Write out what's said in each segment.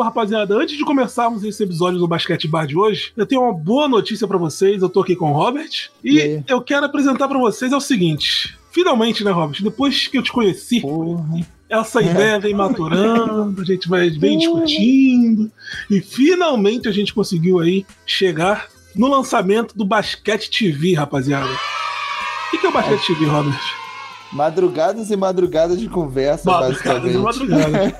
isso, rapaziada, antes de começarmos esse episódio do Basquete Bar de hoje, eu tenho uma boa notícia para vocês. Eu tô aqui com o Robert e, e eu quero apresentar para vocês é o seguinte. Finalmente, né, Robert? Depois que eu te conheci, Porra. essa ideia vem maturando, a gente vai vem discutindo e finalmente a gente conseguiu aí chegar no lançamento do Basquete TV, rapaziada. O que é o Basquete TV, Robert? Madrugadas e madrugadas de conversa, madrugadas basicamente. Madrugadas.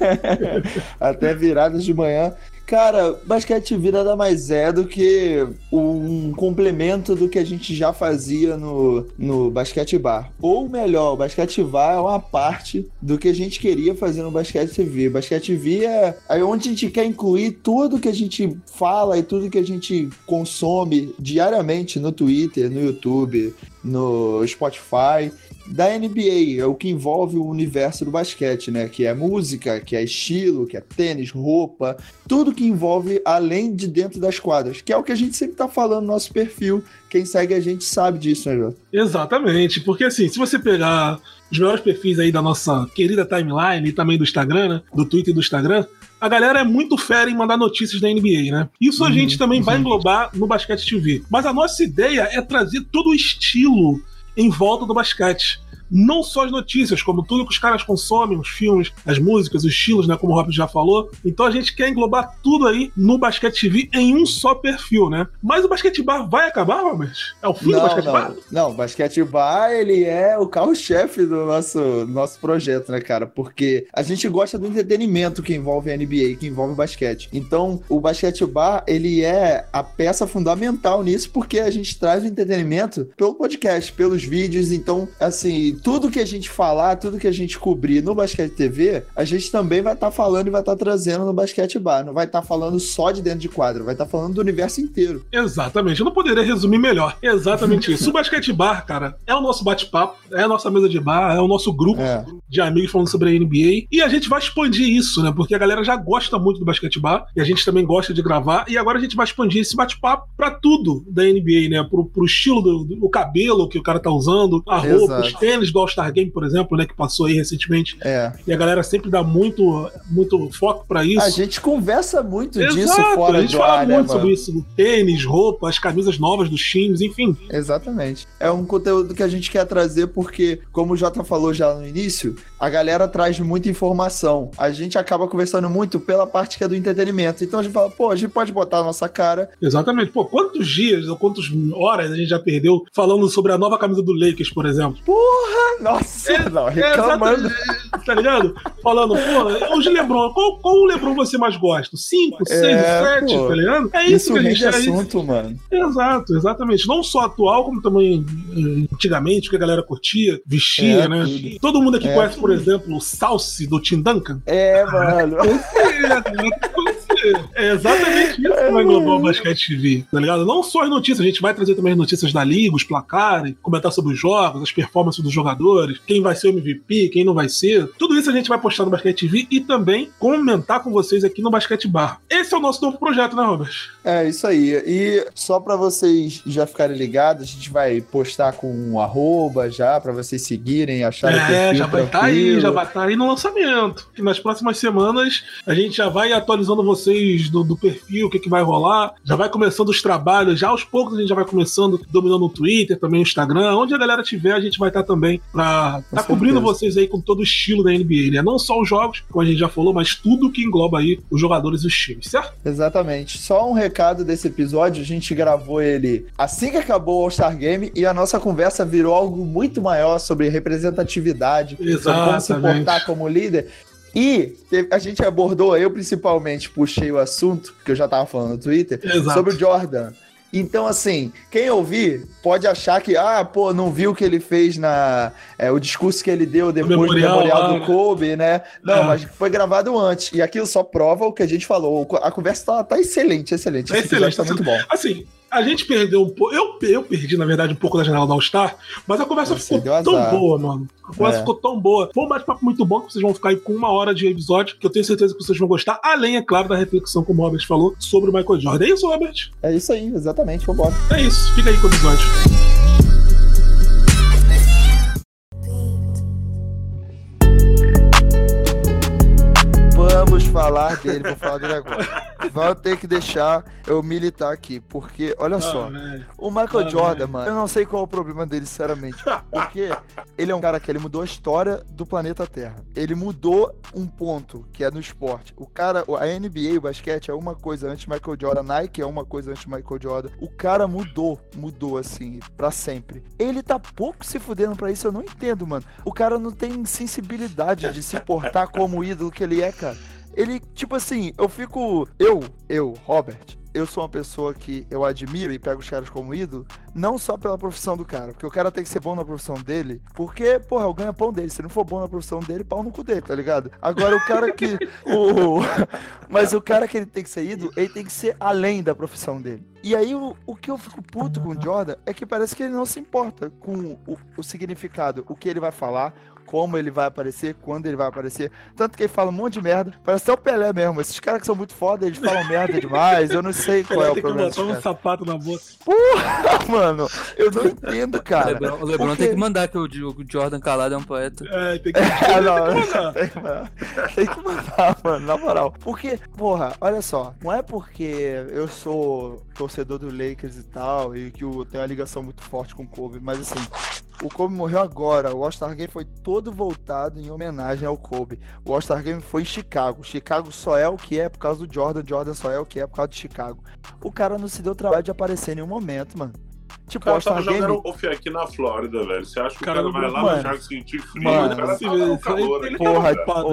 Até viradas de manhã. Cara, basquete TV nada mais é do que um complemento do que a gente já fazia no, no basquete bar. Ou melhor, o basquete bar é uma parte do que a gente queria fazer no basquete TV. Basquete TV é, é onde a gente quer incluir tudo que a gente fala e tudo que a gente consome diariamente no Twitter, no YouTube, no Spotify da NBA, é o que envolve o universo do basquete, né? Que é música, que é estilo, que é tênis, roupa, tudo que envolve além de dentro das quadras, que é o que a gente sempre tá falando no nosso perfil. Quem segue a gente sabe disso, né, Jô? Exatamente, porque assim, se você pegar os melhores perfis aí da nossa querida timeline e também do Instagram, né? Do Twitter e do Instagram, a galera é muito fera em mandar notícias da NBA, né? Isso a uhum, gente também uhum. vai englobar no Basquete TV. Mas a nossa ideia é trazer todo o estilo em volta do basquete não só as notícias, como tudo que os caras consomem, os filmes, as músicas, os estilos, né? Como o Robert já falou. Então a gente quer englobar tudo aí no Basquete TV em um só perfil, né? Mas o Basquete Bar vai acabar, Robert? É o fim não, do Basquete não. Bar? Não, o Basquete Bar, ele é o carro-chefe do nosso, nosso projeto, né, cara? Porque a gente gosta do entretenimento que envolve a NBA, que envolve o basquete. Então, o Basquete Bar, ele é a peça fundamental nisso, porque a gente traz o entretenimento pelo podcast, pelos vídeos. Então, assim, tudo que a gente falar, tudo que a gente cobrir no Basquete TV, a gente também vai estar tá falando e vai estar tá trazendo no Basquete Bar. Não vai estar tá falando só de dentro de quadro, vai estar tá falando do universo inteiro. Exatamente. Eu não poderia resumir melhor. Exatamente isso. O Basquete Bar, cara, é o nosso bate-papo, é a nossa mesa de bar, é o nosso grupo é. de amigos falando sobre a NBA. E a gente vai expandir isso, né? Porque a galera já gosta muito do Basquete Bar e a gente também gosta de gravar. E agora a gente vai expandir esse bate-papo pra tudo da NBA, né? Pro, pro estilo do, do cabelo que o cara tá usando, a roupa, Exato. os tênis do All-Star Game, por exemplo, né, que passou aí recentemente. É. E a galera sempre dá muito, muito foco para isso. A gente conversa muito Exato, disso fora A gente fala ar, né, muito né, sobre isso, tênis, roupa, as camisas novas dos times, enfim. Exatamente. É um conteúdo que a gente quer trazer porque, como o Jota falou já no início, a galera traz muita informação. A gente acaba conversando muito pela parte que é do entretenimento. Então a gente fala, pô, a gente pode botar a nossa cara. Exatamente. Pô, quantos dias ou quantas horas a gente já perdeu falando sobre a nova camisa do Lakers, por exemplo? Porra! Nossa! É, não, reclamando. É, tá ligado? Falando, pô, hoje Lebron, qual, qual o Lebron você mais gosta? Cinco, seis, é, sete, pô, tá ligado? É isso, isso que a gente é assunto, mano. Exato, exatamente. Não só atual, como também eh, antigamente, que a galera curtia, vestia, é, né? Tudo. Todo mundo aqui é, conhece, por exemplo, o Salsi do Tim Duncan. É, mano. É exatamente isso que vai englobar o Basquete TV, tá ligado? Não só as notícias, a gente vai trazer também as notícias da liga, os placares, comentar sobre os jogos, as performances dos jogadores, quem vai ser o MVP, quem não vai ser. Tudo isso a gente vai postar no Basquete TV e também comentar com vocês aqui no Basquete Bar. Esse é o nosso novo projeto, né, Robert? É, isso aí. E só para vocês já ficarem ligados, a gente vai postar com um arroba já, para vocês seguirem, acharem É, já vai estar tá aí, já vai estar tá aí no lançamento. E nas próximas semanas a gente já vai atualizando vocês do, do perfil, o que, que vai rolar. Já vai começando os trabalhos, já aos poucos a gente já vai começando dominando o Twitter, também o Instagram. Onde a galera tiver, a gente vai estar tá também pra tá cobrindo vocês aí com todo o estilo da NBA, né? Não só os jogos, como a gente já falou, mas tudo que engloba aí os jogadores e os times, certo? Exatamente. Só um recado desse episódio, a gente gravou ele assim que acabou o All-Star Game e a nossa conversa virou algo muito maior sobre representatividade, Exatamente. sobre como se portar como líder. E a gente abordou, eu principalmente puxei o assunto, que eu já tava falando no Twitter, Exato. sobre o Jordan. Então, assim, quem ouvir pode achar que, ah, pô, não viu o que ele fez na. É, o discurso que ele deu depois memorial, do memorial do Kobe, né? Não, é. mas foi gravado antes. E aquilo só prova o que a gente falou. A conversa tá, tá excelente, excelente. É excelente, tá muito bom. Assim, a gente perdeu um pouco. Eu, eu perdi, na verdade, um pouco da janela do All-Star, mas a conversa Você ficou tão boa, mano. A conversa é. ficou tão boa. Foi um bate-papo muito bom que vocês vão ficar aí com uma hora de episódio, que eu tenho certeza que vocês vão gostar, além, é claro, da reflexão, como o Robert falou, sobre o Michael Jordan. É isso, Robert? É isso aí, exatamente. Vambora. É isso. Fica aí com o episódio. Vamos falar dele, vou falar dele agora. Vou ter que deixar eu militar aqui, porque, olha ah, só, velho. o Michael ah, Jordan, velho. mano, eu não sei qual é o problema dele, sinceramente. Porque ele é um cara que ele mudou a história do planeta Terra. Ele mudou um ponto, que é no esporte. O cara, a NBA, o basquete é uma coisa antes Michael Jordan, Nike é uma coisa antes Michael Jordan. O cara mudou, mudou assim, para sempre. Ele tá pouco se fudendo pra isso, eu não entendo, mano. O cara não tem sensibilidade de se portar como ídolo que ele é, cara. Ele, tipo assim, eu fico. Eu, eu, Robert, eu sou uma pessoa que eu admiro e pego os caras como ídolo, não só pela profissão do cara, porque o cara tem que ser bom na profissão dele, porque, porra, o ganha-pão dele. Se não for bom na profissão dele, pau no cu dele, tá ligado? Agora, o cara que. o... Mas o cara que ele tem que ser ídolo, ele tem que ser além da profissão dele. E aí, o, o que eu fico puto com o Jordan é que parece que ele não se importa com o, o significado, o que ele vai falar, como ele vai aparecer, quando ele vai aparecer. Tanto que ele fala um monte de merda. Parece até o Pelé mesmo. Esses caras que são muito foda, eles falam merda demais. Eu não sei qual é o problema. Tem que botar um sapato na boca. Porra, mano. Eu não entendo, cara. O Lebron, o Lebron Porque... tem que mandar que o Jordan Calado é um poeta. É, tem que, é, não, tem que mandar. Tem que mandar. Tem que mandar, mano, na moral. Porque, porra, olha só. Não é porque eu sou torcedor do Lakers e tal, e que eu tenho uma ligação muito forte com o Kobe, mas assim, o Kobe morreu agora. O All-Star Game foi todo voltado em homenagem ao Kobe. O All-Star Game foi em Chicago. Chicago só é o que é por causa do Jordan. Jordan só é o que é por causa de Chicago. O cara não se deu trabalho de aparecer em nenhum momento, mano. Tipo, o cara tava Game... jogando golfe aqui na Flórida, velho. Você acha que cara, o cara vai lá mano, no Jardim sentir frio? Mano, o cara se, tá calor, ele, porra, tá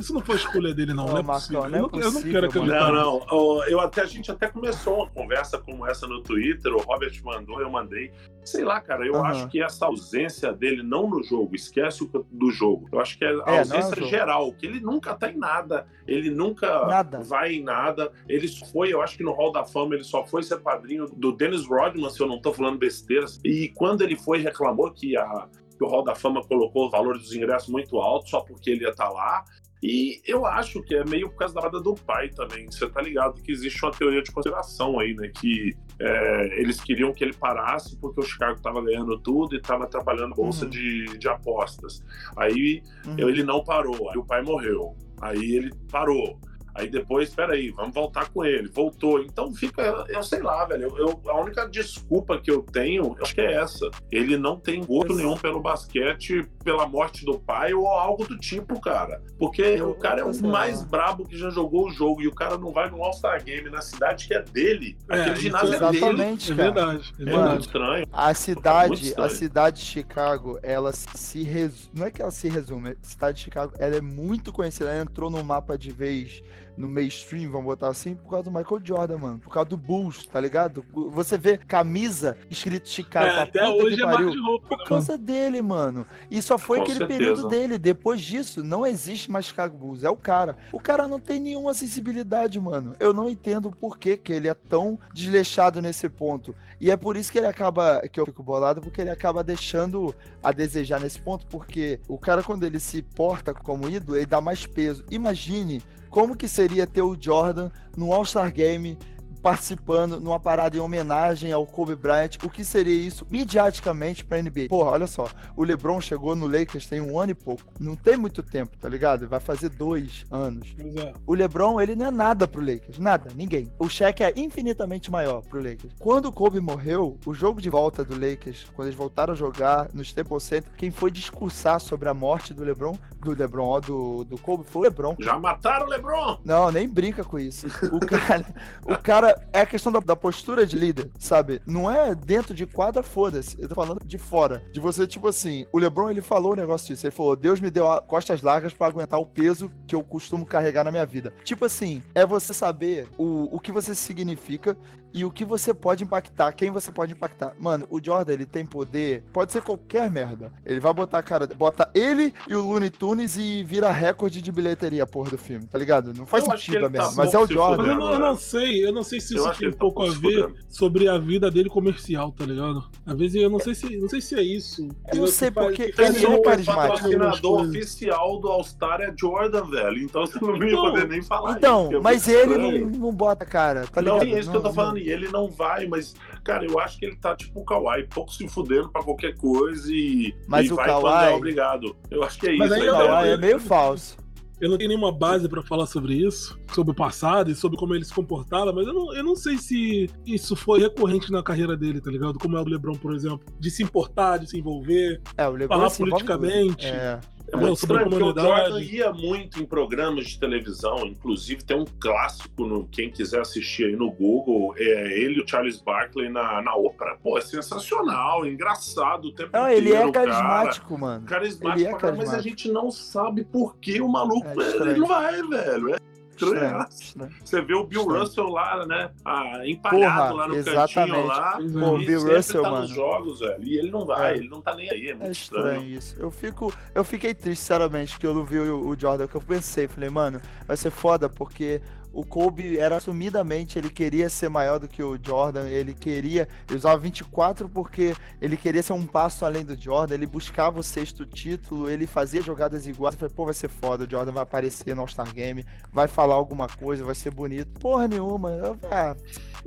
isso não foi escolha dele, não. Não, é Marcão, não, é possível. Eu não quero acreditar. Não, não. Eu até, a gente até começou uma conversa como essa no Twitter. O Robert mandou, eu mandei. Sei lá, cara, eu uhum. acho que essa ausência dele, não no jogo, esquece o do jogo. Eu acho que é a é, ausência é geral, que ele nunca tá em nada. Ele nunca nada. vai em nada. Ele foi, eu acho que no Hall da Fama, ele só foi ser padrinho do Dennis Rodman, se eu não tô falando besteiras. E quando ele foi, reclamou que a que o Hall da Fama colocou o valor dos ingressos muito alto só porque ele ia estar tá lá. E eu acho que é meio por causa da roda do pai também. Você tá ligado que existe uma teoria de conspiração aí, né? Que é, eles queriam que ele parasse porque o Chicago tava ganhando tudo e tava atrapalhando a bolsa uhum. de, de apostas. Aí uhum. ele não parou, aí o pai morreu. Aí ele parou. Aí depois, peraí, vamos voltar com ele. Voltou. Então fica, eu sei lá, velho. Eu, a única desculpa que eu tenho, eu acho que é essa. Ele não tem gosto nenhum pelo basquete, pela morte do pai ou algo do tipo, cara. Porque eu, o cara é o mais brabo que já jogou o jogo e o cara não vai no All-Star Game na cidade que é dele. É, Aquele ginásio é dele. É verdade. É, é muito estranho. A cidade, a cidade de Chicago, ela se resume. Não é que ela se resume, a cidade de Chicago, ela é muito conhecida. Ela entrou no mapa de vez no mainstream, vamos botar assim, por causa do Michael Jordan, mano. Por causa do Bulls, tá ligado? Você vê camisa escrito Chicago. É, até hoje é mais de roupa. Por né, causa mano. dele, mano. E só foi Com aquele certeza. período dele. Depois disso, não existe mais Chicago Bulls. É o cara. O cara não tem nenhuma sensibilidade, mano. Eu não entendo por que, que ele é tão desleixado nesse ponto. E é por isso que ele acaba, que eu fico bolado, porque ele acaba deixando a desejar nesse ponto, porque o cara, quando ele se porta como ídolo, ele dá mais peso. Imagine como que seria ter o Jordan no All-Star Game participando numa parada em homenagem ao Kobe Bryant. O que seria isso mediaticamente pra NBA? Porra, olha só. O LeBron chegou no Lakers tem um ano e pouco. Não tem muito tempo, tá ligado? Vai fazer dois anos. É. O LeBron, ele não é nada pro Lakers. Nada, ninguém. O cheque é infinitamente maior pro Lakers. Quando o Kobe morreu, o jogo de volta do Lakers, quando eles voltaram a jogar no Staples Center, quem foi discursar sobre a morte do LeBron, do LeBron, ó, do, do Kobe, foi o LeBron. Já mataram o LeBron? Não, nem brinca com isso. O cara, o cara é a questão da, da, postura de líder, sabe? Não é dentro de quadra, foda-se. Eu tô falando de fora. De você, tipo assim, o LeBron, ele falou um negócio disso. Ele falou: Deus me deu costas largas para aguentar o peso que eu costumo carregar na minha vida. Tipo assim, é você saber o, o que você significa e o que você pode impactar, quem você pode impactar. Mano, o Jordan, ele tem poder, pode ser qualquer merda. Ele vai botar, cara, bota ele e o Looney Tunes e vira recorde de bilheteria, porra, do filme, tá ligado? Não faz eu sentido a merda, tá mas é o Jordan. Mas eu não, eu não, sei, eu não sei se eu isso tem um tá pouco a ver sobre a vida dele comercial, tá ligado? Às vezes eu não sei se, não sei se é isso. Eu não sei porque ele é carismático. O patrocinador oficial do All Star é Jordan, velho, então você não ia então, poder nem falar Então, isso, é mas ele não, não, bota, cara, tá ligado? Não, é isso que eu tô falando, e ele não vai, mas, cara, eu acho que ele tá tipo o Kawhi, pouco se fudendo pra qualquer coisa e, mas e o vai Kawhi... é obrigado. Eu acho que é mas isso. Mas o Kawhi é meio falso. Eu não tenho nenhuma base para falar sobre isso, sobre o passado e sobre como ele se comportava, mas eu não, eu não sei se isso foi recorrente na carreira dele, tá ligado? Como é o LeBron, por exemplo, de se importar, de se envolver, é, o falar politicamente. É. É muito estranho, porque o Jordan ia muito em programas de televisão, inclusive tem um clássico, no, quem quiser assistir aí no Google, é ele e o Charles Barkley na, na ópera. Pô, é sensacional, engraçado o tempo não, inteiro. Ele é carismático, cara. mano. Carismático, é carismático. mas a gente não sabe por que o maluco é ele não vai, velho. É estranho. Você vê o Bill estranho. Russell lá, né? Ah, empalhado Porra, lá no exatamente. cantinho lá. Pô, e Bill Russell, tá mano. nos jogos, velho. E ele não vai, é. ele não tá nem aí. É muito é estranho. estranho. isso. Eu, fico, eu fiquei triste, sinceramente, que eu não vi o, o Jordan, que eu pensei. Falei, mano, vai ser foda, porque o Kobe era assumidamente, ele queria ser maior do que o Jordan, ele queria, ele usava 24 porque ele queria ser um passo além do Jordan, ele buscava o sexto título, ele fazia jogadas iguais, falei, pô, vai ser foda, o Jordan vai aparecer no All-Star Game, vai falar alguma coisa, vai ser bonito. Porra nenhuma, eu, ah,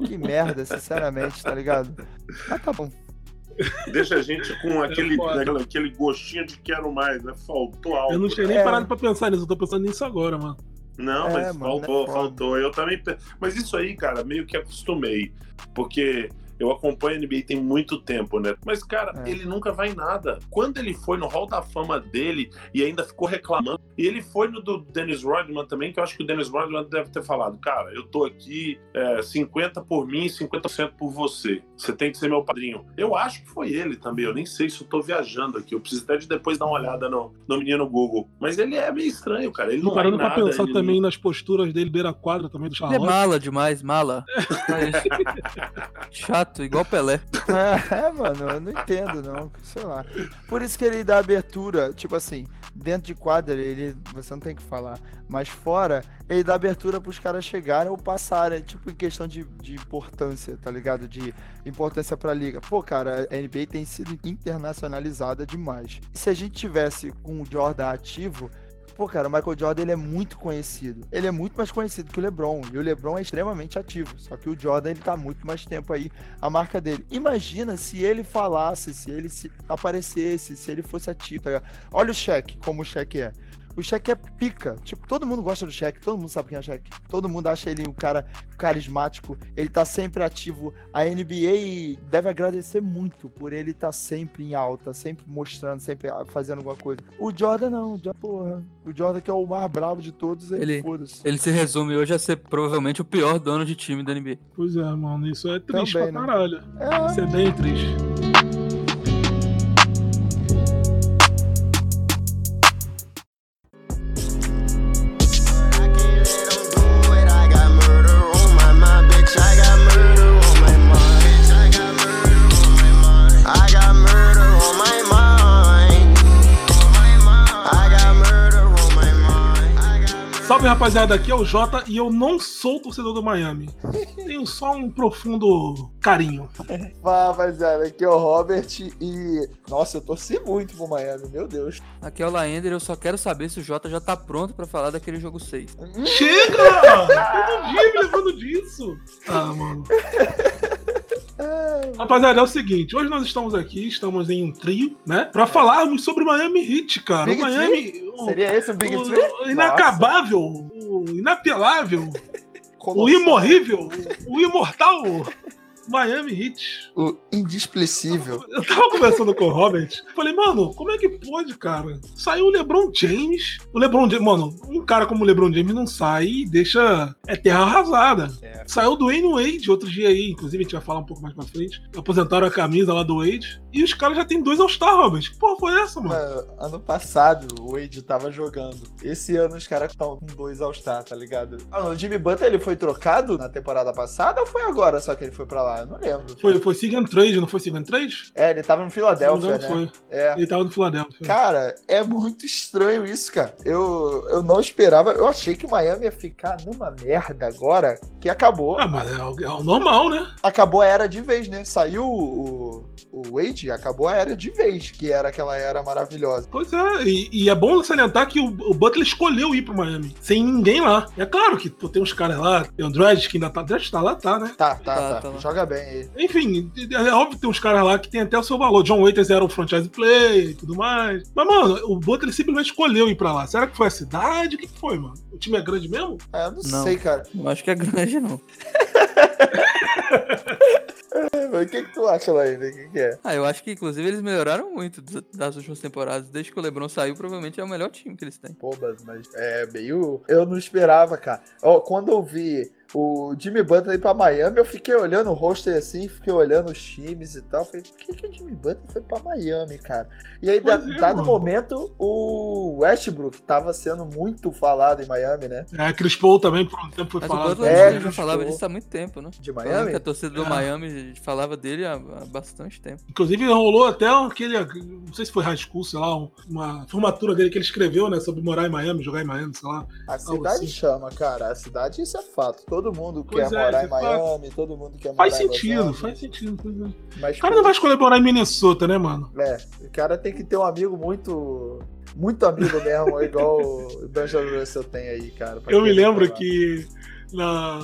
que merda, sinceramente, tá ligado? Mas tá bom. Deixa a gente com aquele, aquele, aquele gostinho de quero mais, né? Faltou algo. Eu não tinha nem é. parado pra pensar nisso, eu tô pensando nisso agora, mano. Não, é, mas mano, faltou, é faltou. Eu também. Mas isso aí, cara, meio que acostumei. Porque eu acompanho a NBA tem muito tempo, né? Mas, cara, é. ele nunca vai em nada. Quando ele foi no Hall da Fama dele e ainda ficou reclamando, e ele foi no do Dennis Rodman também, que eu acho que o Dennis Rodman deve ter falado, cara, eu tô aqui é, 50 por mim e 50% por você. Você tem que ser meu padrinho. Eu acho que foi ele também, eu nem sei se eu tô viajando aqui. Eu preciso até de depois dar uma olhada no, no menino Google. Mas ele é meio estranho, cara. Ele não parando pra nada, pensar também não... nas posturas dele beira-quadra também do Charlotte. Ele é mala demais, mala. Chato igual Pelé. É, mano, eu não entendo, não. Sei lá. Por isso que ele dá abertura, tipo assim, dentro de quadra, ele. Você não tem que falar. Mas fora, ele dá abertura pros caras chegarem ou passarem, tipo, em questão de, de importância, tá ligado? De importância pra liga. Pô, cara, a NBA tem sido internacionalizada demais. Se a gente tivesse com o Jordan ativo, Pô, cara, o Michael Jordan ele é muito conhecido. Ele é muito mais conhecido que o LeBron. E o LeBron é extremamente ativo. Só que o Jordan ele tá muito mais tempo aí a marca dele. Imagina se ele falasse, se ele se aparecesse, se ele fosse ativo. Tá Olha o cheque, como o cheque é. O Shaq é pica. Tipo, todo mundo gosta do Shaq, todo mundo sabe quem é o Shaq. Todo mundo acha ele um cara carismático, ele tá sempre ativo. A NBA deve agradecer muito por ele estar tá sempre em alta, sempre mostrando, sempre fazendo alguma coisa. O Jordan não, já porra. O Jordan que é o mais bravo de todos, ele, ele, ele se resume hoje a ser provavelmente o pior dono de time da NBA. Pois é, mano, isso é triste Também, pra né? caralho. É... Isso é bem triste. Rapaziada, aqui é o Jota e eu não sou torcedor do Miami. Tenho só um profundo carinho. Fala rapaziada, aqui é o Robert e. Nossa, eu torci muito pro Miami, meu Deus. Aqui é o Laender, eu só quero saber se o Jota já tá pronto para falar daquele jogo 6. Chega! Todo dia me levando disso. Ah, mano. Rapaziada, é o seguinte, hoje nós estamos aqui, estamos em um trio, né? Pra falarmos sobre o Miami Heat, cara. Big o Miami. O, Seria esse o Big o, o inacabável, o inapelável, o imorrível, o imortal Miami Heat. O indisplicível. Eu tava conversando com o Robert. Falei, mano, como é que pode, cara? Saiu o LeBron James. O LeBron James, mano, um cara como o LeBron James não sai e deixa. É terra arrasada. É. Saiu do Wayne Wade outro dia aí. Inclusive, a gente vai falar um pouco mais pra frente. Aposentaram a camisa lá do Wade. E os caras já tem dois All-Star, Robert. Que porra foi essa, mano? ano passado, o Wade tava jogando. Esse ano os caras estão com dois All-Star, tá ligado? Ah, o Jimmy Butler ele foi trocado na temporada passada ou foi agora só que ele foi pra lá? Eu não lembro. Foi, foi Sign Trade, não foi Sign Trade? É, ele tava no Filadélfia, né? Foi. É. Ele tava no Filadélfia. Cara, é muito estranho isso, cara. Eu, eu não esperava. Eu achei que o Miami ia ficar numa merda agora que acabou. Ah, mas é o, é o normal, né? Acabou a era de vez, né? Saiu o, o Wade, acabou a era de vez, que era aquela era maravilhosa. Pois é, e, e é bom salientar que o, o, Butler escolheu ir pro Miami, sem ninguém lá. É claro que pô, tem uns caras lá, tem o Dredd que ainda tá. Dredd tá lá, tá, né? Tá, tá, tá. tá. tá Joga bem. Enfim, é óbvio que tem uns caras lá que tem até o seu valor. John Waiters era o franchise play e tudo mais. Mas, mano, o Butler simplesmente escolheu ir pra lá. Será que foi a cidade? O que, foi, mano? O time é grande mesmo? Ah, eu não, não sei, cara. Não acho que é grande, não. o que, que tu acha ainda? O que, que, é? Ah, eu acho que inclusive eles melhoraram muito das últimas temporadas. Desde que o Lebron saiu, provavelmente é o melhor time que eles têm. Pô, mas é meio. Eu não esperava, cara. Ó, quando eu vi o Jimmy Butler ir pra Miami, eu fiquei olhando o roster assim, fiquei olhando os times e tal. Falei, por que, que o Jimmy Butler foi pra Miami, cara? E aí, da, é, dado mano. momento, o Westbrook tava sendo muito falado em Miami, né? É, Chris Paul também por um tempo foi Mas falado. O Butler é, já falava disso há muito tempo, né? De Miami? A torcida do é. Miami falava dele há, há, bastante tempo. Inclusive, rolou até aquele, não sei se foi high school, sei lá, uma formatura dele que ele escreveu, né, sobre morar em Miami, jogar em Miami, sei lá. A cidade assim. chama, cara. A cidade, isso é fato. Todo todo mundo pois quer é, morar em Miami, faz... todo mundo quer faz morar sentido, em Faz sentido, faz sentido. Mas, o cara não vai escolher morar em Minnesota, né, mano? É, o cara tem que ter um amigo muito. Muito amigo mesmo, igual o Benjamin Russell tem aí, cara. Eu me lembro que na,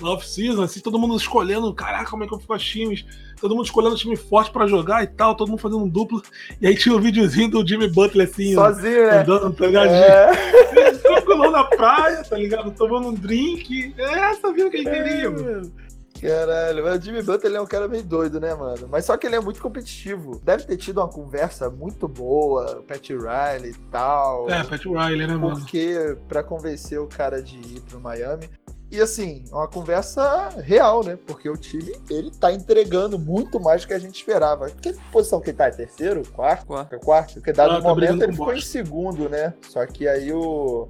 na off-season, assim, todo mundo escolhendo, caraca, como é que eu fico as times todo mundo escolhendo time forte pra jogar e tal, todo mundo fazendo um duplo. E aí tinha o um videozinho do Jimmy Butler assim, sozinho, né? Andando, tá? É. Tranquilão na praia, tá ligado? Tomando um drink. É, sabia o que ele queria, é, mano. Caralho, o Jimmy Butler é um cara meio doido, né, mano? Mas só que ele é muito competitivo. Deve ter tido uma conversa muito boa, Pat Riley e tal. É, Pat Riley, né, mano? Porque pra convencer o cara de ir pro Miami, e assim, uma conversa real, né? Porque o time, ele tá entregando muito mais do que a gente esperava. Que posição que ele tá? É terceiro? Quarto? Quarto. É quarto? Porque dado ah, tá momento ele ficou em segundo, né? Só que aí o...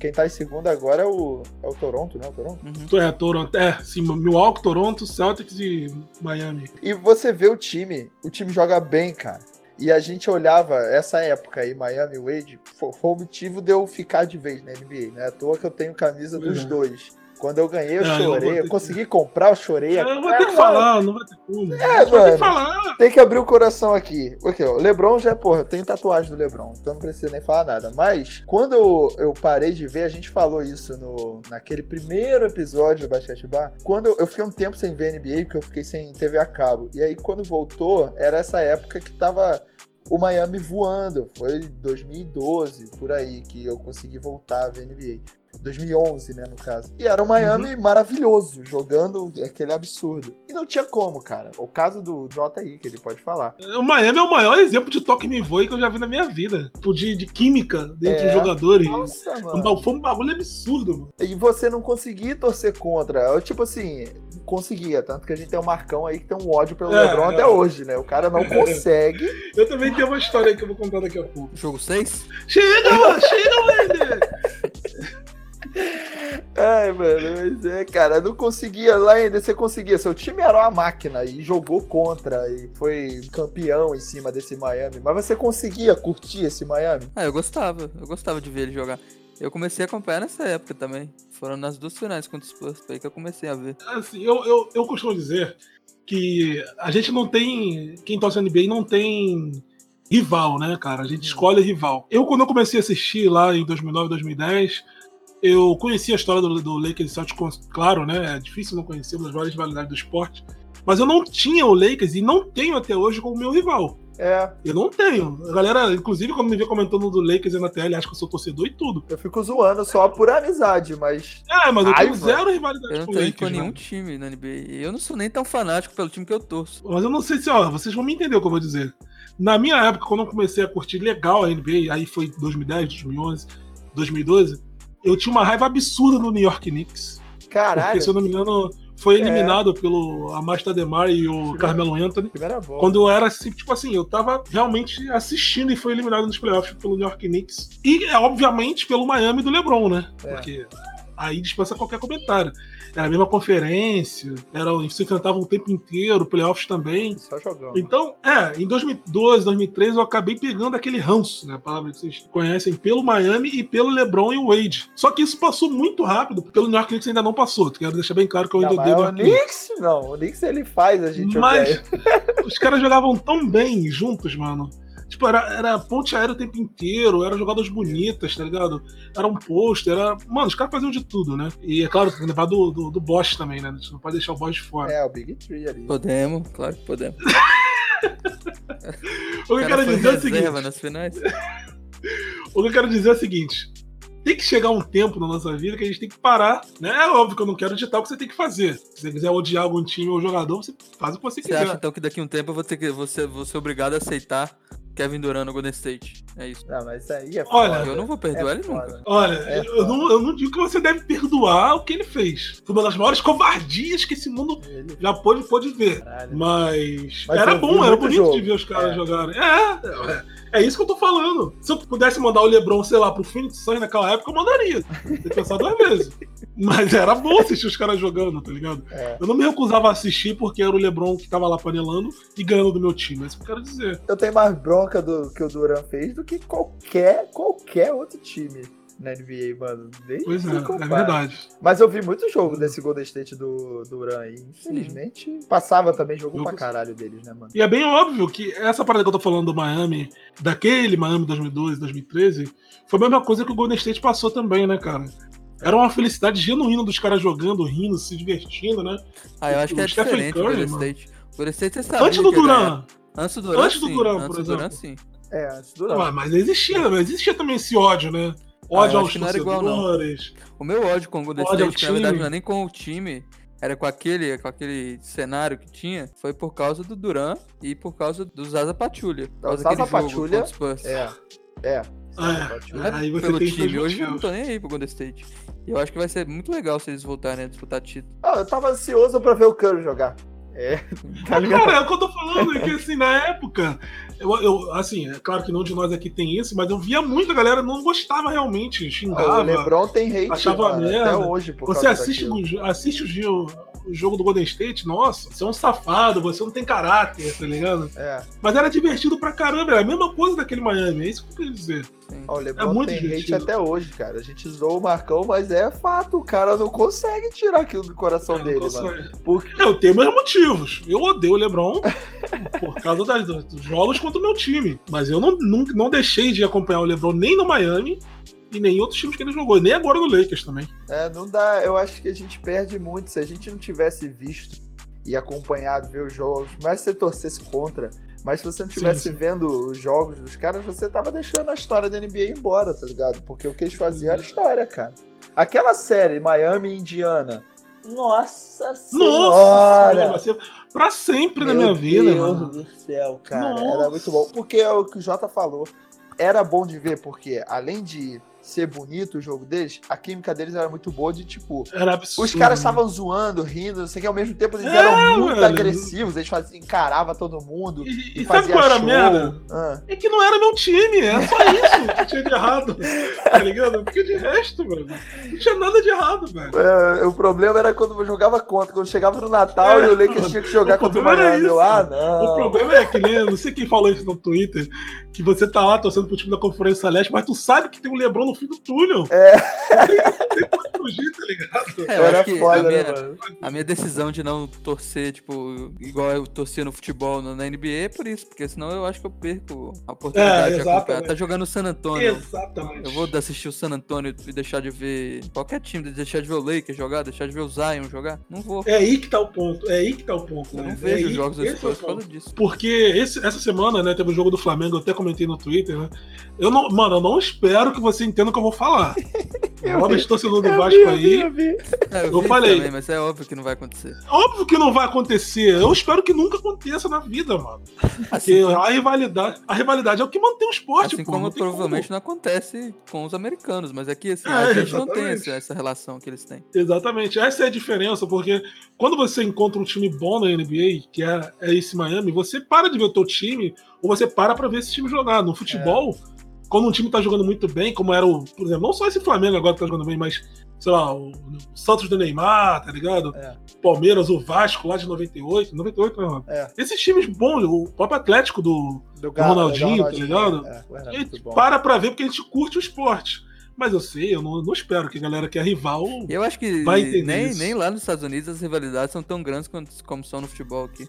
Quem tá em segundo agora é o, é o Toronto, né? O Toronto? Uhum. É, Toronto. É, sim, Milwaukee, Toronto, Celtics e Miami. E você vê o time, o time joga bem, cara. E a gente olhava essa época aí, Miami Wade, foi, foi o motivo de eu ficar de vez na NBA, né? À toa que eu tenho camisa dos dois. Quando eu ganhei, eu não, chorei. Eu, eu consegui que... comprar, eu chorei. Eu não vou ter que falar, não vai ter como. É, mano. Tem que falar. Tem que abrir o coração aqui. Porque, ó, Lebron já, porra, eu tenho tatuagem do Lebron, então não precisa nem falar nada. Mas, quando eu, eu parei de ver, a gente falou isso no, naquele primeiro episódio do Basquete Bar. Quando eu, eu fiquei um tempo sem ver NBA, porque eu fiquei sem TV a cabo. E aí, quando voltou, era essa época que tava o Miami voando. Foi 2012, por aí, que eu consegui voltar a ver NBA. 2011, né, no caso. E era o Miami uhum. maravilhoso, jogando aquele absurdo. E não tinha como, cara. O caso do Jota aí, que ele pode falar. O Miami é o maior exemplo de toque me voe que eu já vi na minha vida. Tipo, de, de química dentro é. dos jogadores. Nossa, mano. Foi um bagulho absurdo, mano. E você não conseguia torcer contra. Eu, tipo assim, conseguia. Tanto que a gente tem um Marcão aí que tem um ódio pelo é, LeBron é. até hoje, né? O cara não consegue. eu também tenho uma história aí que eu vou contar daqui a pouco. Jogo 6? Chega, mano! Chega, mano! Ai, mano, mas é, cara, não conseguia lá ainda, você conseguia. Seu time era uma máquina e jogou contra e foi campeão em cima desse Miami. Mas você conseguia curtir esse Miami? Ah, eu gostava, eu gostava de ver ele jogar. Eu comecei a acompanhar nessa época também. Foram nas duas finais contra o Spurs, foi aí que eu comecei a ver. Assim, eu, eu, eu costumo dizer que a gente não tem. Quem torce NBA não tem rival, né, cara? A gente escolhe rival. Eu, quando eu comecei a assistir lá em 2009, 2010 eu conheci a história do, do Lakers Celtics, claro, né? É difícil não conhecer uma das maiores rivalidades do esporte. Mas eu não tinha o Lakers e não tenho até hoje como meu rival. É. Eu não tenho. A galera, inclusive, quando me vê comentando do Lakers na TL, acha que eu sou torcedor e tudo. Eu fico zoando só por amizade, mas. É, mas eu tenho zero rivalidade eu não com o Lakers. com nenhum né? time na NBA. Eu não sou nem tão fanático pelo time que eu torço. Mas eu não sei se, ó, vocês vão me entender o que eu vou dizer. Na minha época, quando eu comecei a curtir legal a NBA, aí foi 2010, 2011, 2012 eu tinha uma raiva absurda do New York Knicks. Caralho. Porque, se eu não me engano, foi é. eliminado é. pelo Amasta Demar e o Primeira, Carmelo Anthony. Quando eu era assim, tipo assim, eu tava realmente assistindo e foi eliminado nos playoffs pelo New York Knicks. E, é, obviamente, pelo Miami do LeBron, né? É. Porque aí dispensa qualquer comentário. Era a mesma conferência, era, se enfrentavam o tempo inteiro, playoffs também. Só jogando. Então, é, em 2012, 2013 eu acabei pegando aquele ranço, né? A palavra que vocês conhecem, pelo Miami e pelo LeBron e o Wade. Só que isso passou muito rápido, pelo New York Knicks ainda não passou. Quero deixar bem claro que eu ainda odeio o Knicks. Não, o Knicks ele faz a gente Mas os caras jogavam tão bem juntos, mano. Tipo, era, era ponte aérea o tempo inteiro, era jogadas bonitas, tá ligado? Era um pôster, era. Mano, os caras faziam de tudo, né? E é claro, tem que levar do, do, do Bosch também, né? A gente não pode deixar o Bosch de fora. É, o Big Tree ali. Podemos, claro que podemos. o que eu quero dizer é o seguinte. Nas finais. o que eu quero dizer é o seguinte: tem que chegar um tempo na nossa vida que a gente tem que parar, né? É óbvio que eu não quero ditar o que você tem que fazer. Se você quiser odiar algum time ou jogador, você faz o que você, você quiser. Você acha então que daqui a um tempo eu vou ter que vou ser, vou ser obrigado a aceitar Kevin Durant no Golden State. É isso. Não, mas aí é Olha, eu não vou perdoar é ele nunca. Olha, é eu, não, eu não digo que você deve perdoar o que ele fez. Foi uma das maiores covardias que esse mundo ele... já pôde, pôde ver. Caralho. Mas, mas era bom, era bonito jogo. de ver os caras é. jogarem. É, é, é isso que eu tô falando. Se eu pudesse mandar o LeBron, sei lá, pro Phoenix Suns naquela época, eu mandaria. Ter pensado duas vezes. Mas era bom assistir os caras jogando, tá ligado? É. Eu não me recusava a assistir porque era o LeBron que tava lá panelando e ganhando do meu time. É isso que eu quero dizer. Eu tenho mais bronca do que o Duran fez do que qualquer, qualquer outro time na NBA, mano. Nem pois é, é verdade. Mas eu vi muito jogo desse Golden State do Duran aí. Infelizmente, Sim. passava também jogo eu... pra caralho deles, né, mano? E é bem óbvio que essa parada que eu tô falando do Miami, daquele Miami 2012, 2013, foi a mesma coisa que o Golden State passou também, né, cara? Era uma felicidade genuína dos caras jogando, rindo, se divertindo, né? Ah, eu acho que é diferente Curry, o Golden State. O Golden State você sabe Antes do Duran. Antes do Duran, Antes do Duran, por Antes exemplo. Duran, sim. É, antes do Duran. mas existia, mas existia também esse ódio, né? Ódio ah, aos torcedores. Igual, o meu ódio com o Golden State, na verdade, não é nem com o time, era com aquele, com aquele cenário que tinha, foi por causa do Duran e por causa do Zaza Pachulia. O Zaza Pachulia, é, é. Ah, é. Aí você pelo tem time. Hoje eu não tô nem aí pro Golden State. E eu acho que vai ser muito legal se eles voltarem a disputar título. Ah, eu tava ansioso pra ver o Curry jogar. É. Tá Cara, é o que eu tô falando, é que assim, na época, eu, eu, assim, é claro que não de nós aqui tem isso, mas eu via muita galera não gostava realmente, xingava. O Lebron tem hate, achava merda. até hoje. Você assiste, assiste o Gil, o jogo do Golden State, nossa, você é um safado, você não tem caráter, tá ligado? É. Mas era divertido pra caramba, era a mesma coisa daquele Miami, é isso que eu queria dizer. Ó, o LeBron é muito tem divertido. hate até hoje, cara. A gente zoou o Marcão, mas é fato, o cara não consegue tirar aquilo do coração é, dele, mano. Porque... Eu tenho meus motivos. Eu odeio o LeBron por causa das, dos jogos contra o meu time. Mas eu não, não, não deixei de acompanhar o LeBron nem no Miami, e nem outros times que ele jogou, nem agora no Lakers também. É, não dá. Eu acho que a gente perde muito. Se a gente não tivesse visto e acompanhado, ver os jogos, mas se você torcesse contra, mas se você não estivesse vendo os jogos dos caras, você tava deixando a história da NBA embora, tá ligado? Porque o que eles faziam era história, cara. Aquela série Miami Indiana. Nossa senhora! Nossa, pra sempre Meu na minha vida, Deus mano. Meu Deus do céu, cara. Nossa. Era muito bom. Porque é o que o Jota falou. Era bom de ver, porque além de ser bonito o jogo deles, a química deles era muito boa de tipo. Era absurdo. Os caras estavam zoando, rindo, não sei o que, ao mesmo tempo eles é, eram muito velho. agressivos, eles faziam, encaravam todo mundo. E, e, sabe qual era a merda? Ah. É que não era meu time, é só isso que tinha de errado. Tá ligado? Porque de resto, mano, não tinha nada de errado, velho. É, o problema era quando eu jogava contra, quando chegava no Natal é, e o Lakers tinha que jogar contra o Miami. Eu, ah, não. O problema é que nem, não sei quem falou isso no Twitter, que você tá lá torcendo pro time da Conferência Leste, mas tu sabe que tem um Lebron no fim do túnel. É. Tem como fugir, tá ligado? É, eu acho que foda, a, minha, né, a minha decisão de não torcer, tipo, igual eu torcia no futebol na NBA é por isso, porque senão eu acho que eu perco a oportunidade é, de acompanhar. Tá jogando o San Antonio. Exatamente. Eu vou assistir o San Antonio e deixar de ver qualquer time, deixar de ver o Lakers jogar, deixar de ver o Zion jogar. Não vou. É aí que tá o ponto. É aí que tá o ponto. Eu né? não vejo é jogos é por causa disso. Porque esse, essa semana, né, teve o jogo do Flamengo, eu até comentei no Twitter, né? Eu não, mano, eu não espero que você entenda o que eu vou falar. Olha, torcedor do Vasco aí. Eu, vi, é, eu, eu falei. Também, mas é óbvio que não vai acontecer. Óbvio que não vai acontecer. Eu espero que nunca aconteça na vida, mano. Assim, Porque a rivalidade, a rivalidade é o que mantém o esporte, assim pô, como provavelmente como. não acontece com os americanos, mas aqui assim, é, a gente exatamente. não tem essa, essa, relação que eles têm. Exatamente. Essa é a diferença, porque quando você encontra um time bom na NBA, que é, é esse Miami, você para de ver o teu time ou você para pra ver esse time jogar. No futebol, é quando um time tá jogando muito bem, como era o, por exemplo, não só esse Flamengo agora que tá jogando bem, mas, sei lá, o, o Santos do Neymar, tá ligado? É. Palmeiras, o Vasco lá de 98, 98, não, é. Esses times bons, o próprio Atlético do, do, do Ronaldinho, do Ronaldinho, tá ligado? É, é, a gente para pra ver porque a gente curte o esporte. Mas eu sei, eu não, não espero que a galera que é rival. Eu acho que nem, nem lá nos Estados Unidos as rivalidades são tão grandes quanto, como são no futebol aqui.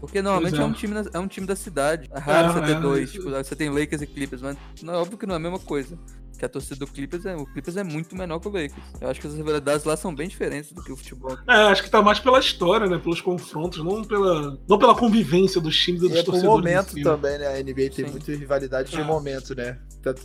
Porque normalmente é. é. um time, é um time da cidade. É raro é, você ter é, dois. Tipo, você tem Lakers e Clippers, mas não, é óbvio que não é a mesma coisa que a torcida do Clippers é, o Clippers é muito menor que o Lakers. Eu acho que as rivalidades lá são bem diferentes do que o futebol. É, acho que tá mais pela história, né? Pelos confrontos, não pela, não pela convivência dos times e dos é torcedores. momento também, né? A NBA tem muita rivalidade de é. momento, né?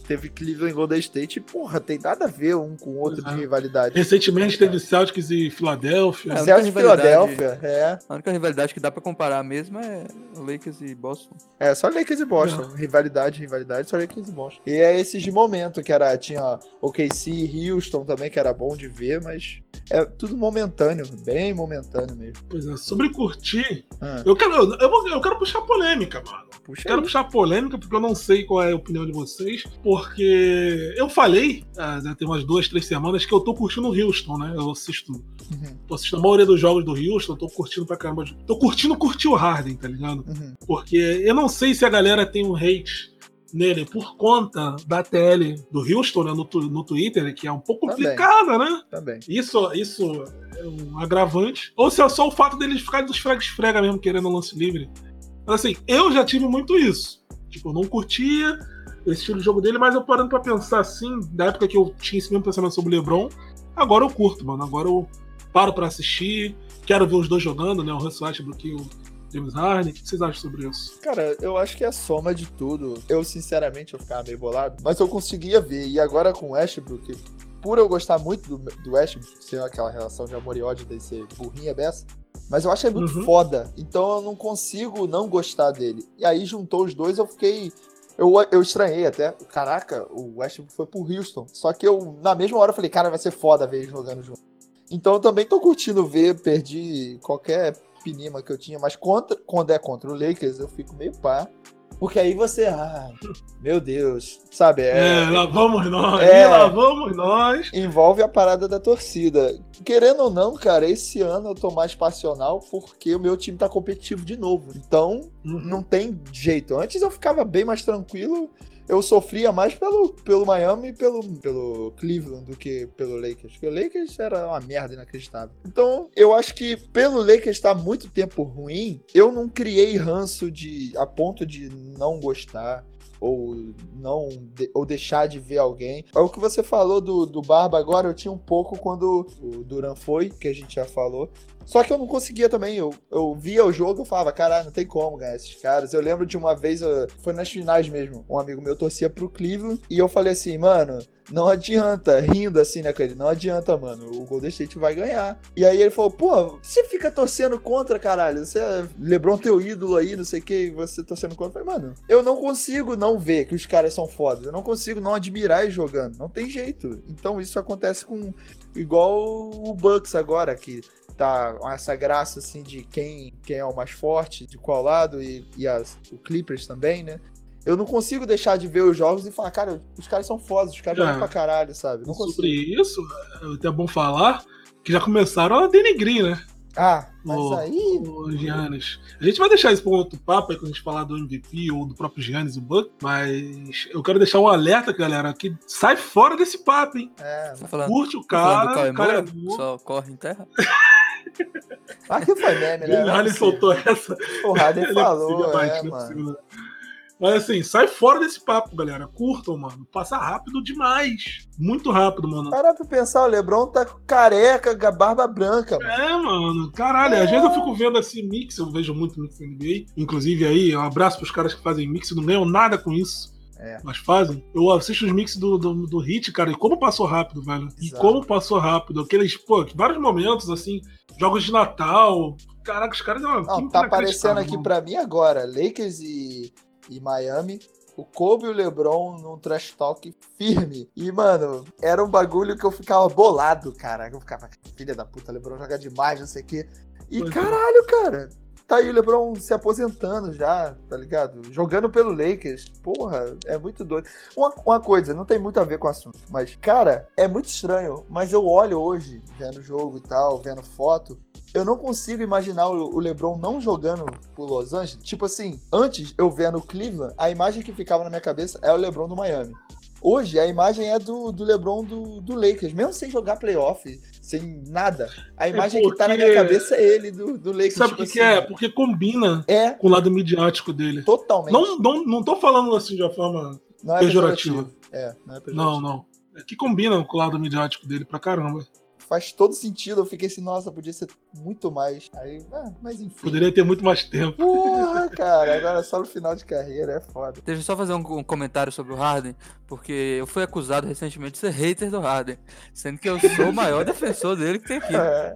Teve Cleveland e Golden State e, porra, tem nada a ver um com o outro de rivalidade. Recentemente teve Celtics e Filadélfia. É, Celtics e Filadélfia, é. A única rivalidade que dá pra comparar mesmo é Lakers e Boston. É, só Lakers e Boston. Não. Rivalidade, rivalidade, só Lakers e Boston. E é esses de momento, que era, tinha OKC e Houston também, que era bom de ver, mas é tudo momentâneo, bem momentâneo mesmo. Pois é, sobre curtir, ah. eu, quero, eu, eu, eu, quero puxar polêmica, mano. Puxa quero aí. puxar polêmica porque eu não sei qual é a opinião de vocês, porque eu falei, ah, tem umas duas, três semanas, que eu tô curtindo o Houston, né? Eu assisto, uhum. tô assistindo a maioria dos jogos do Houston, tô curtindo pra caramba. Tô curtindo curtir o Harden, tá ligado? Uhum. Porque eu não sei se a galera tem um hate nele por conta da TL do Houston né, no, no Twitter, que é um pouco complicada, né? Também. Isso, isso é um agravante. Ou se é só o fato deles ficarem dos frega-esfrega mesmo, querendo lance livre. Mas assim, eu já tive muito isso. Tipo, eu não curtia esse estilo de jogo dele, mas eu parando pra pensar assim, da época que eu tinha esse mesmo pensamento sobre o LeBron, agora eu curto, mano. Agora eu paro pra assistir, quero ver os dois jogando, né? O Russell Westbrook e o James Harden. O que vocês acham sobre isso? Cara, eu acho que é a soma de tudo. Eu, sinceramente, eu ficava meio bolado, mas eu conseguia ver. E agora com o Westbrook, por eu gostar muito do, do Westbrook, ser aquela relação de amor e ódio de ser burrinha dessa, mas eu acho ele muito uhum. foda. Então eu não consigo não gostar dele. E aí juntou os dois, eu fiquei. Eu, eu estranhei até. Caraca, o Westbrook foi pro Houston. Só que eu, na mesma hora, eu falei, cara, vai ser foda ver ele jogando junto. Então eu também tô curtindo ver, perdi qualquer pinima que eu tinha, mas contra, quando é contra o Lakers, eu fico meio pá. Porque aí você, ah, meu Deus, sabe? É, é lá vamos nós, é, lá vamos nós. Envolve a parada da torcida. Querendo ou não, cara, esse ano eu tô mais passional porque o meu time tá competitivo de novo. Então, uhum. não tem jeito. Antes eu ficava bem mais tranquilo eu sofria mais pelo, pelo Miami e pelo, pelo Cleveland do que pelo Lakers. Porque o Lakers era uma merda inacreditável. Então, eu acho que pelo Lakers estar muito tempo ruim, eu não criei ranço de a ponto de não gostar ou não de, ou deixar de ver alguém. É o que você falou do, do Barba agora, eu tinha um pouco quando o Duran foi, que a gente já falou. Só que eu não conseguia também. Eu, eu via o jogo e falava, caralho, não tem como ganhar esses caras. Eu lembro de uma vez, foi nas finais mesmo, um amigo meu torcia pro Cleveland e eu falei assim, mano, não adianta, rindo assim, né, cara? Não adianta, mano. O Golden State vai ganhar. E aí ele falou, pô, você fica torcendo contra, caralho. Você é Lebron teu ídolo aí, não sei o que, você torcendo contra. Eu falei, mano, eu não consigo não ver que os caras são fodas. Eu não consigo não admirar eles jogando. Não tem jeito. Então isso acontece com. Igual o Bucks agora, que tá essa graça assim de quem, quem é o mais forte, de qual lado, e, e as, o Clippers também, né? Eu não consigo deixar de ver os jogos e falar, cara, os caras são fodas, os caras é. jogam pra caralho, sabe? Não Sobre consigo. isso, é até bom falar que já começaram a denegrir, né? Ah, mas o, aí. O Giannis. A gente vai deixar isso para um outro papo aí quando a gente falar do MVP ou do próprio Giannis, o Buck, mas eu quero deixar um alerta, galera, que sai fora desse papo, hein? É, tá falando, Curte o tá cara. O cara é só corre em terra. Aqui foi meme, né? O Harden soltou essa. O Harden é falou, é, é, mano. Mas assim, sai fora desse papo, galera. Curtam, mano. Passa rápido demais. Muito rápido, mano. Para pra pensar, o Lebron tá careca, barba branca. Mano. É, mano. Caralho, é. às vezes eu fico vendo assim mix, eu vejo muito mix NBA. Inclusive aí, um abraço pros caras que fazem mix, não ganham nada com isso. É. Mas fazem. Eu assisto os mix do, do, do Hit, cara, e como passou rápido, velho. Exato. E como passou rápido. Aqueles, pô, vários momentos, assim, jogos de Natal. Caraca, os caras. Não, tá aparecendo aqui para mim agora. Lakers e, e Miami. O Kobe e o LeBron num trash talk firme. E, mano, era um bagulho que eu ficava bolado, cara. Eu ficava, filha da puta, LeBron joga demais, não sei o quê. E pois é. caralho, cara, tá aí o LeBron se aposentando já, tá ligado? Jogando pelo Lakers. Porra, é muito doido. Uma, uma coisa, não tem muito a ver com o assunto, mas, cara, é muito estranho. Mas eu olho hoje, vendo jogo e tal, vendo foto, eu não consigo imaginar o LeBron não jogando por Los Angeles. Tipo assim, antes eu vendo Cleveland, a imagem que ficava na minha cabeça é o LeBron do Miami. Hoje a imagem é do, do LeBron do, do Lakers, mesmo sem jogar playoff, sem nada. A é imagem é que tá na minha cabeça é ele do, do Lakers. Sabe o tipo que, assim, que, é? Porque combina é. com o lado midiático dele. Totalmente. Não, não, não tô falando assim de uma forma não é pejorativa. Pejorativo. É, não é pejorativo. Não, não. É que combina com o lado midiático dele pra caramba faz todo sentido. Eu fiquei assim, nossa, podia ser muito mais. Aí, ah, mas enfim. Poderia ter muito mais tempo. Porra, cara, agora só no final de carreira, é foda. Deixa eu só fazer um, um comentário sobre o Harden, porque eu fui acusado recentemente de ser hater do Harden, sendo que eu sou o maior defensor dele que tem aqui. É.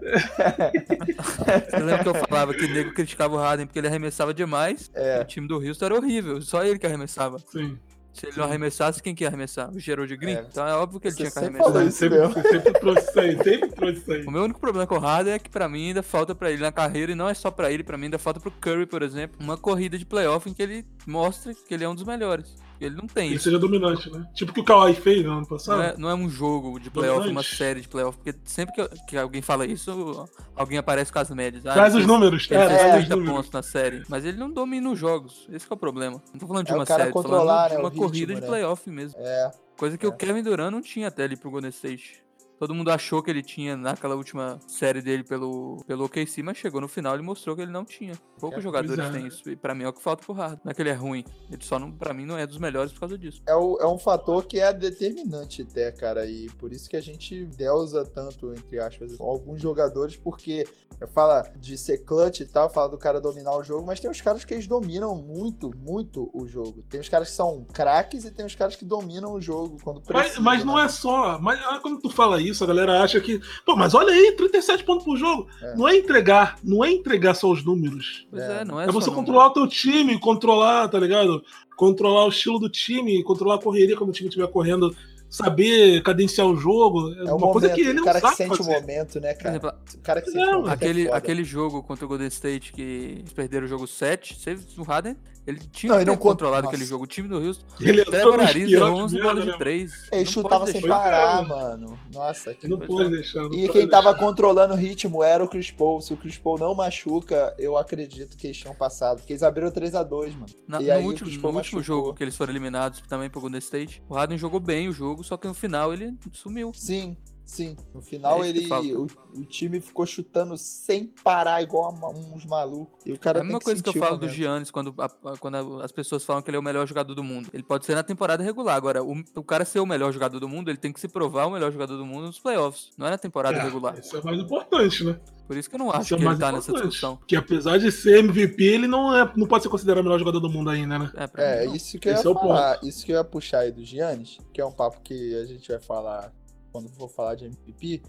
eu lembro que eu falava que o nego criticava o Harden porque ele arremessava demais, é. o time do Houston era horrível, só ele que arremessava. Sim. Se ele não arremessasse, quem que ia arremessar? O Gerald Green? É. Então é óbvio que ele você tinha que arremessar. Isso sempre, você sempre trouxe isso aí, sempre trouxe isso aí. O meu único problema com o Harden é que pra mim ainda falta pra ele na carreira, e não é só pra ele, pra mim ainda falta pro Curry, por exemplo, uma corrida de playoff em que ele mostra que ele é um dos melhores. Ele não tem ele isso. seja dominante, né? Tipo o que o Kawhi fez no ano passado. Não é, não é um jogo de playoff, dominante. uma série de playoff. Porque sempre que, que, alguém fala isso, alguém aparece com as médias. Ah, Traz os números, Ele é, fez 30 pontos na série. Mas ele não domina os jogos. Esse é o problema. Não tô falando de é uma série, tô falando de né, uma corrida ritmo, de né? playoff mesmo. É. Coisa que é. o Kevin Durant não tinha até ali pro Golden State. Todo mundo achou que ele tinha naquela última série dele pelo, pelo OKC, mas chegou no final e mostrou que ele não tinha. Poucos é, jogadores têm isso. E pra mim é o que falta pro Harden. Não é que ele é ruim. Ele só, não, pra mim, não é dos melhores por causa disso. É, o, é um fator que é determinante até, cara. E por isso que a gente deusa tanto, entre aspas, alguns jogadores, porque fala de ser clutch e tal, fala do cara dominar o jogo, mas tem os caras que eles dominam muito, muito o jogo. Tem os caras que são craques e tem os caras que dominam o jogo quando precisa. Mas, mas não né? é só. Mas quando tu fala isso, isso, a galera acha que. Pô, mas olha aí, 37 pontos por jogo. É. Não é entregar, não é entregar só os números. Pois é, não é. É você controlar o teu time, controlar, tá ligado? Controlar o estilo do time, controlar a correria quando o time estiver correndo saber cadenciar o jogo. É, é uma momento, coisa que ele não o cara que sente fazer. o momento, né, cara? Exemplo, o cara que sente não, o momento. É aquele, é aquele jogo contra o Golden State que eles perderam o jogo 7, o Harden ele tinha não, que ter controlado aquele jogo. O time do Houston. Ele Trevor Ariza 11 bolas de 3. Ele chutava sem parar, mano. Nossa, que Não pode deixar. e quem tava controlando o ritmo era o Chris Paul. Se o Chris Paul não machuca, eu acredito que eles tinham passado. Porque eles abriram 3x2, mano. Na, e no aí, último, no último jogo que eles foram eliminados também pro Golden State, o Harden jogou bem o jogo, só que no final ele sumiu. Sim, Sim, no final é ele o, o, time ficou chutando sem parar, igual uns malucos. E o cara é a mesma que coisa que eu falo do Giannis quando, a, quando as pessoas falam que ele é o melhor jogador do mundo. Ele pode ser na temporada regular. Agora, o, o cara ser o melhor jogador do mundo, ele tem que se provar o melhor jogador do mundo nos playoffs, não é na temporada é, regular. Isso é mais importante, né? Por isso que eu não acho isso é que é ele tá nessa discussão. Que apesar de ser MVP, ele não, é, não pode ser considerado o melhor jogador do mundo ainda, né? É, é isso que eu ia Esse falar. É isso que eu ia puxar aí do Giannis, que é um papo que a gente vai falar quando for falar de MVP,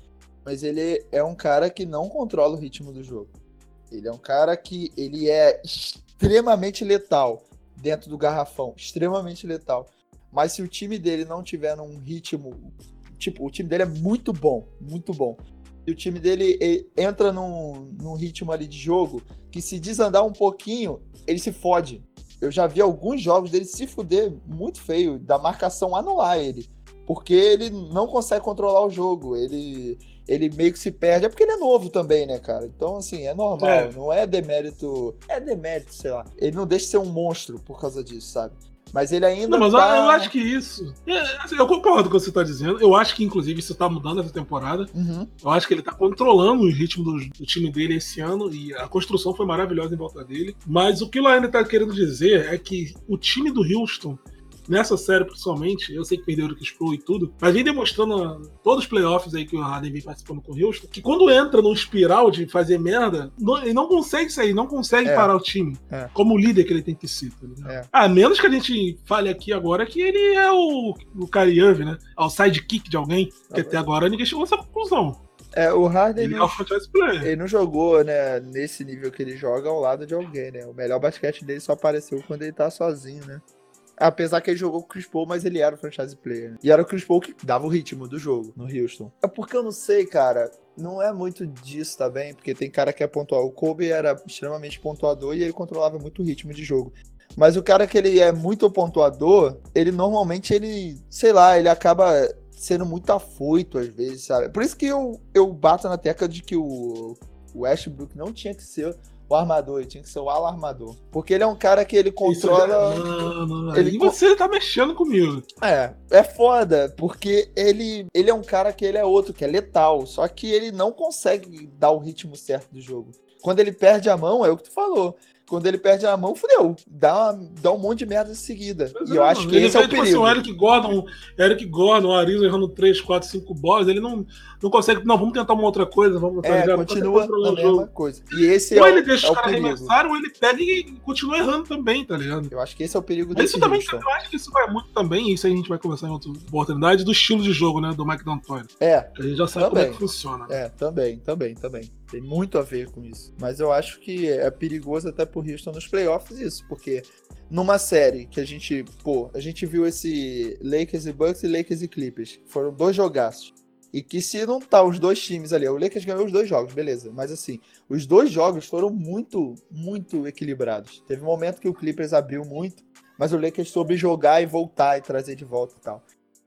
mas ele é um cara que não controla o ritmo do jogo. Ele é um cara que ele é extremamente letal dentro do garrafão, extremamente letal. Mas se o time dele não tiver num ritmo, tipo, o time dele é muito bom, muito bom. E o time dele entra num, num ritmo ali de jogo que se desandar um pouquinho, ele se fode. Eu já vi alguns jogos dele se fuder muito feio, da marcação anular ele porque ele não consegue controlar o jogo. Ele, ele meio que se perde. É porque ele é novo também, né, cara? Então, assim, é normal. É. Não é demérito. É demérito, sei lá. Ele não deixa de ser um monstro por causa disso, sabe? Mas ele ainda. Não, mas tá... eu acho que isso. É, assim, eu concordo com o que você está dizendo. Eu acho que, inclusive, isso está mudando essa temporada. Uhum. Eu acho que ele está controlando o ritmo do, do, time dele esse ano e a construção foi maravilhosa em volta dele. Mas o que o Laine está querendo dizer é que o time do Houston nessa série principalmente, eu sei que perderam o Chris Paul e tudo, mas vem demonstrando todos os playoffs aí que o Harden vem participando com o Houston, que quando entra num espiral de fazer merda, não, ele não consegue sair, não consegue é. parar o time. É. Como líder que ele tem que ser, tá ligado? É. A menos que a gente fale aqui agora que ele é o, o Kyrie Irving, né? É o sidekick de alguém, que até agora ninguém chegou a essa conclusão. É, o Harden ele, não, é ele não jogou, né, nesse nível que ele joga ao lado de alguém, né? O melhor basquete dele só apareceu quando ele tá sozinho, né? Apesar que ele jogou com o Chris Paul, mas ele era o franchise player. Né? E era o Chris Paul que dava o ritmo do jogo no Houston. É porque eu não sei, cara. Não é muito disso também, porque tem cara que é pontual. O Kobe era extremamente pontuador e ele controlava muito o ritmo de jogo. Mas o cara que ele é muito pontuador, ele normalmente, ele, sei lá, ele acaba sendo muito afoito às vezes, sabe? Por isso que eu, eu bato na tecla de que o Westbrook não tinha que ser o armador, ele tinha que ser o ala armador. Porque ele é um cara que ele controla. Isso, não, não, não. Ele... E você tá mexendo comigo. É, é foda, porque ele, ele é um cara que ele é outro, que é letal. Só que ele não consegue dar o ritmo certo do jogo. Quando ele perde a mão, é o que tu falou. Quando ele perde a mão, fudeu. Dá, uma, dá um monte de merda em seguida. Mas e eu acho que esse é o tipo perigo. Assim, o Eric Gordon, Eric Gordon, o Ariza errando 3, 4, 5 bolas, ele não, não consegue. Não, vamos tentar uma outra coisa. Vamos, tá é, continua a mesma coisa. E esse ou é ele deixa é os caras arremessarem, ou ele pega e continua errando também, tá ligado? Eu acho que esse é o perigo desse isso também, Eu acho que isso vai muito também, isso aí a gente vai conversar em outra oportunidade, do estilo de jogo, né, do Mike D'Antoni. É. A gente já sabe também. como é que funciona. É, também, também, também. Tem muito a ver com isso. Mas eu acho que é perigoso até pro Houston nos playoffs isso, porque numa série que a gente, pô, a gente viu esse Lakers e Bucks e Lakers e Clippers. Foram dois jogaços. E que se não tá os dois times ali, o Lakers ganhou os dois jogos, beleza. Mas assim, os dois jogos foram muito, muito equilibrados. Teve um momento que o Clippers abriu muito, mas o Lakers soube jogar e voltar e trazer de volta e tal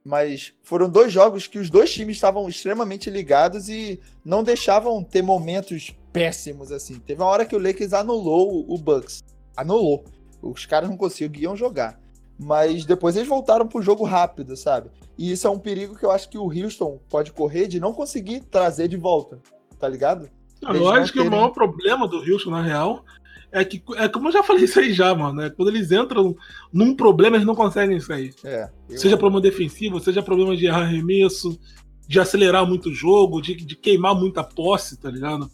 mas foram dois jogos que os dois times estavam extremamente ligados e não deixavam ter momentos péssimos assim. Teve uma hora que o Lakers anulou o Bucks. Anulou. Os caras não conseguiam jogar. Mas depois eles voltaram pro jogo rápido, sabe? E isso é um perigo que eu acho que o Houston pode correr de não conseguir trazer de volta. Tá ligado? eu acho que terem... o maior problema do Houston, na real, é que, é como eu já falei isso aí já, mano. É quando eles entram num problema, eles não conseguem sair. É, eu... Seja problema defensivo, seja problema de errar arremesso, de acelerar muito o jogo, de, de queimar muita posse, tá ligado?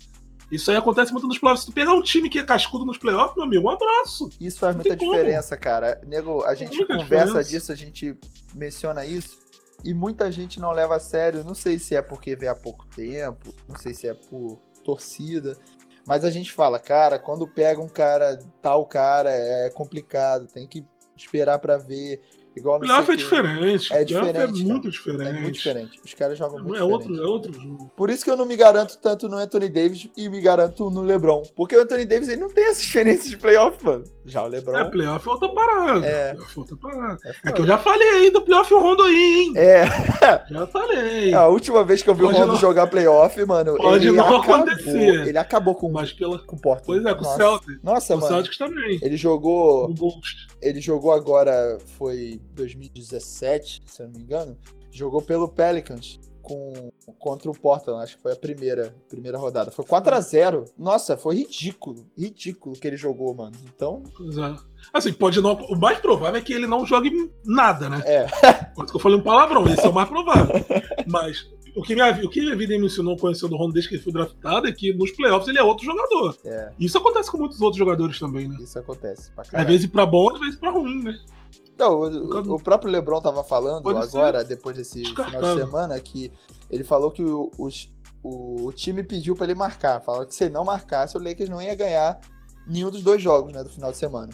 Isso aí acontece muito nos playoffs. Se tu pegar um time que é cascudo nos playoffs, meu amigo, um abraço. Isso faz muita diferença, como. cara. Nego, a gente conversa diferença. disso, a gente menciona isso. E muita gente não leva a sério. Não sei se é porque vê há pouco tempo, não sei se é por torcida. Mas a gente fala, cara, quando pega um cara, tal cara, é complicado, tem que esperar para ver. Igual Playoff é diferente. É diferente. É muito diferente. É muito diferente. Os caras jogam muito é outro, é outro jogo. Por isso que eu não me garanto tanto no Anthony Davis e me garanto no LeBron. Porque o Anthony Davis ele não tem essa diferença de playoff, mano. Já o LeBron. É, playoff é outra parada. É. Playoff é outra parada. É, é, que eu já falei aí do playoff o Rondo aí, hein? É. Já falei. A última vez que eu vi Pode o Rondo não... jogar playoff, mano. Pode não acabou, acontecer. Ele acabou com, Mas pela... com o Porto. Pois é, com o Celtics. Nossa, o mano. O Celtics também. Ele jogou. Ele jogou agora, foi 2017, se eu não me engano. Jogou pelo Pelicans com, contra o Portland, acho que foi a primeira, primeira rodada. Foi 4 a 0 Nossa, foi ridículo. Ridículo que ele jogou, mano. Então. É. Assim, pode não. O mais provável é que ele não jogue nada, né? É. Quanto que eu falei um palavrão, esse é o mais provável. Mas o que, minha, o que minha vida me ensinou conhecendo o Rondo desde que ele foi draftado é que nos playoffs ele é outro jogador. É. Isso acontece com muitos outros jogadores também, né? Isso acontece. Às vezes pra bom, às vezes pra ruim, né? Não, o, o, próprio Lebron tava falando Pode agora, ser. depois desse Descartado. final de semana, que ele falou que o, o, o, time pediu para ele marcar. Falou que se ele não marcasse, o Lakers não ia ganhar nenhum dos dois jogos né, do final de semana.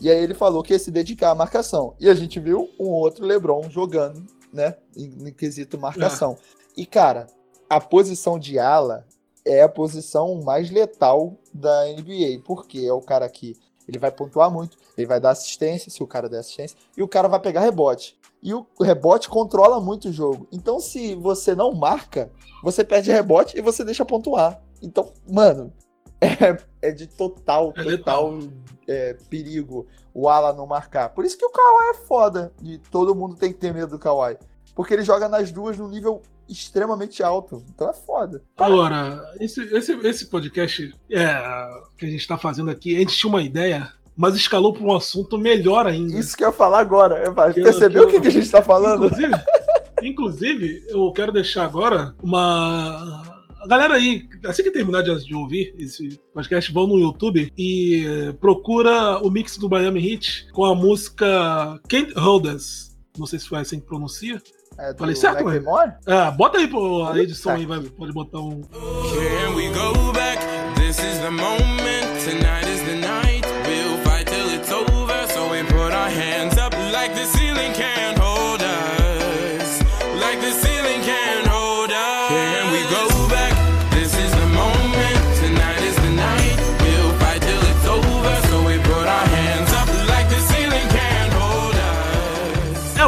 E aí ele falou que ia se dedicar à marcação. E a gente viu um outro LeBron jogando, né? Em, em quesito marcação. É. E, cara, a posição de ala é a posição mais letal da NBA. Porque é o cara que ele vai pontuar muito, ele vai dar assistência, se o cara der assistência, e o cara vai pegar rebote. E o rebote controla muito o jogo. Então, se você não marca, você perde rebote e você deixa pontuar. Então, mano, é, é de total, é total é, perigo o Ala não marcar. Por isso que o Kawhi é foda. E todo mundo tem que ter medo do Kawhi. Porque ele joga nas duas num nível extremamente alto. Então é foda. Agora, esse, esse, esse podcast é, que a gente tá fazendo aqui, a gente tinha uma ideia, mas escalou para um assunto melhor ainda. Isso que eu ia falar agora. Que, Percebeu o que, que, a gente tá falando? Inclusive, inclusive, eu quero deixar agora uma. A galera aí, assim que terminar de, de ouvir esse podcast, vão no YouTube e procura o mix do Miami Heat com a música Can't Hold Us. Não sei se foi assim que pronuncia. É Falei certo, mano? Ah, bota aí pô, a edição aí, vai, pode botar um. Can we go back? This is the moment. Tonight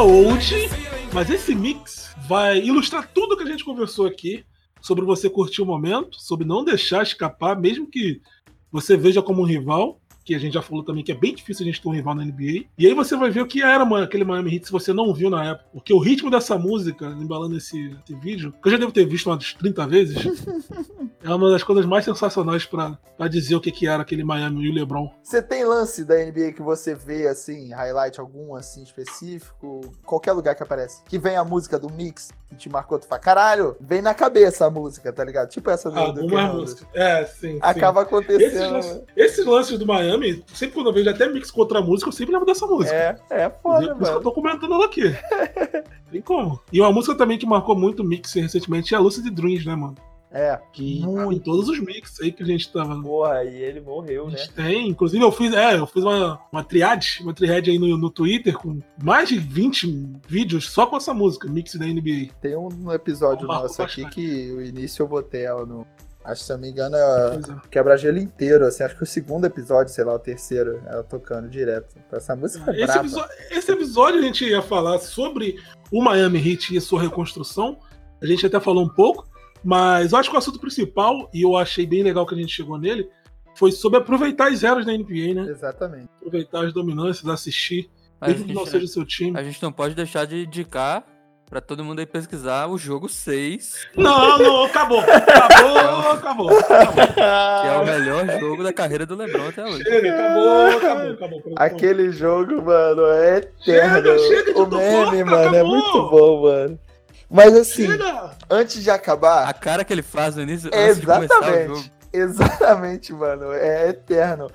hoje. Mas esse mix vai ilustrar tudo que a gente conversou aqui sobre você curtir o momento, sobre não deixar escapar, mesmo que você veja como um rival, que a gente já falou também que é bem difícil a gente ter um rival na NBA. E aí você vai ver o que era mano, aquele Miami Heat se você não viu na época. Porque o ritmo dessa música, embalando esse, esse vídeo, que eu já devo ter visto umas 30 vezes, é uma das coisas mais sensacionais para dizer o que, que era aquele Miami e o LeBron. Você tem lance da NBA que você vê, assim, highlight algum, assim, específico? Qualquer lugar que aparece. Que vem a música do mix que te marcou, tu fala, caralho, vem na cabeça a música, tá ligado? Tipo essa do, Alguma do música. É, sim. Acaba sim. acontecendo. Esses, esses lances do Miami sempre quando eu vejo até mix com outra música, eu sempre lembro dessa música. É, é foda, mano. eu tô comentando ela aqui. Tem como. E uma música também que marcou muito o mix recentemente é a Lucid Dreams, né, mano? É. Que muito. em todos os mix aí que a gente tava. Porra, e ele morreu, né? Tem. Inclusive, eu fiz, é, eu fiz uma, uma triade, uma triade aí no, no Twitter com mais de 20 vídeos só com essa música, mix da NBA. Tem um episódio nosso aqui que o início eu botei ela no, Acho que se eu não me engano, é, é. quebra-gelo inteiro, assim, acho que o segundo episódio, sei lá, o terceiro, ela tocando direto. Essa música é esse episódio, esse episódio a gente ia falar sobre o Miami Heat e sua reconstrução. A gente até falou um pouco, mas eu acho que o assunto principal, e eu achei bem legal que a gente chegou nele, foi sobre aproveitar as eras da NBA, né? Exatamente. Aproveitar as dominâncias, assistir, mesmo que não seja o seu time. A gente não pode deixar de indicar Pra todo mundo aí pesquisar o jogo 6. Não, não, acabou. Acabou, acabou. acabou. Que é o melhor jogo da carreira do Lebron até hoje. Chega, acabou, acabou, acabou. Aquele jogo, mano, é eterno. Chega, chega de o meme, mano, acabou. é muito bom, mano. Mas assim, chega. antes de acabar. A cara que ele faz no início. É exatamente. Exatamente, mano. É eterno.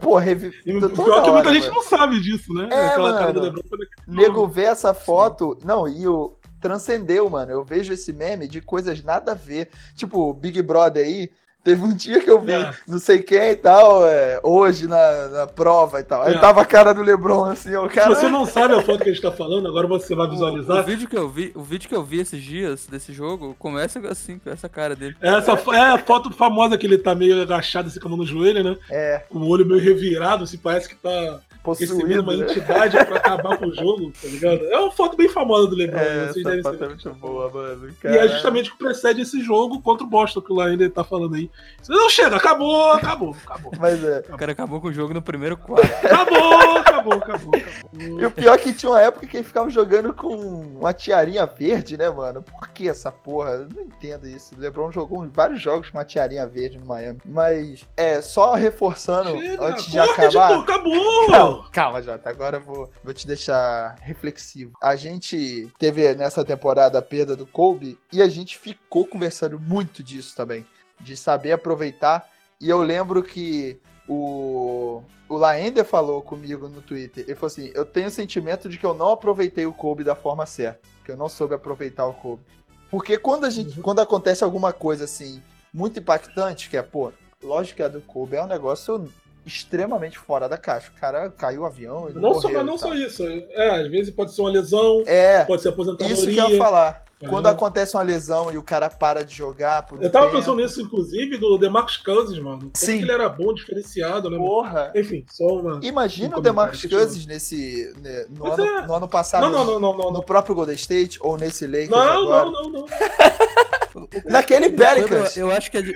Pô, revi... Pior que muita hora, gente mano. não sabe disso, né? É, Aquela mano. cara. Nego vê essa foto. Não, e o, transcendeu, mano. Eu vejo esse meme de coisas nada a ver. Tipo, Big Brother aí, Teve um dia que eu vi é. não sei quem e tal, é, hoje na, na, prova e tal. Aí é. tava a cara do Lebron assim, o cara. Se você não sabe a foto que a gente tá falando, agora você vai visualizar. O, o, vídeo que eu vi, o vídeo que eu vi esses dias desse jogo começa assim, com essa cara dele. Essa é a foto famosa que ele tá meio agachado, assim, com a mão no joelho, né? É. Com o olho meio revirado, assim, parece que tá possuído uma né? entidade pra acabar com o jogo, tá ligado? É uma foto bem famosa do LeBron. É, vocês devem foto é muito boa, mano. Caramba. E é justamente o que precede esse jogo contra o Boston, que o ainda tá falando aí. Não chega, acabou, acabou, acabou. Mas é. O cara acabou com o jogo no primeiro quarto. acabou, acabou, acabou, acabou. E o pior é que tinha uma época que ele ficava jogando com uma tiarinha verde, né, mano? Por que essa porra? Eu não entendo isso. O LeBron jogou vários jogos com uma tiarinha verde no Miami. Mas, é, só reforçando chega, antes de acabar. De acabou! calma, Jota. Agora eu vou, vou te deixar reflexivo. A gente teve nessa temporada a perda do Kobe e a gente ficou conversando muito disso também. De saber aproveitar. E eu lembro que o, o Laender falou comigo no Twitter. Ele falou assim: Eu tenho o sentimento de que eu não aproveitei o Kobe da forma certa. Que eu não soube aproveitar o Kobe. Porque quando, a gente, uhum. quando acontece alguma coisa assim, muito impactante, que é, pô, lógico que a do Kobe é um negócio extremamente fora da caixa. O cara caiu o avião. não só, mas não só isso. É, às vezes pode ser uma lesão, é, pode ser aposentadoria. Isso que eu ia falar. É. Quando acontece uma lesão e o cara para de jogar. eu tava tempo. pensando nisso, inclusive, do Demarcus Cousins, mano. Sim. ele era bom, diferenciado, né? Porra. Enfim, só uma. Imagina um o Demarcus Cousins nesse. Né, no, ano, é. no ano passado. Não, não, não, não, No próprio Golden State ou nesse Lakers. Não, agora. não, não, não. Naquele Pelicans. Eu, eu acho que é. De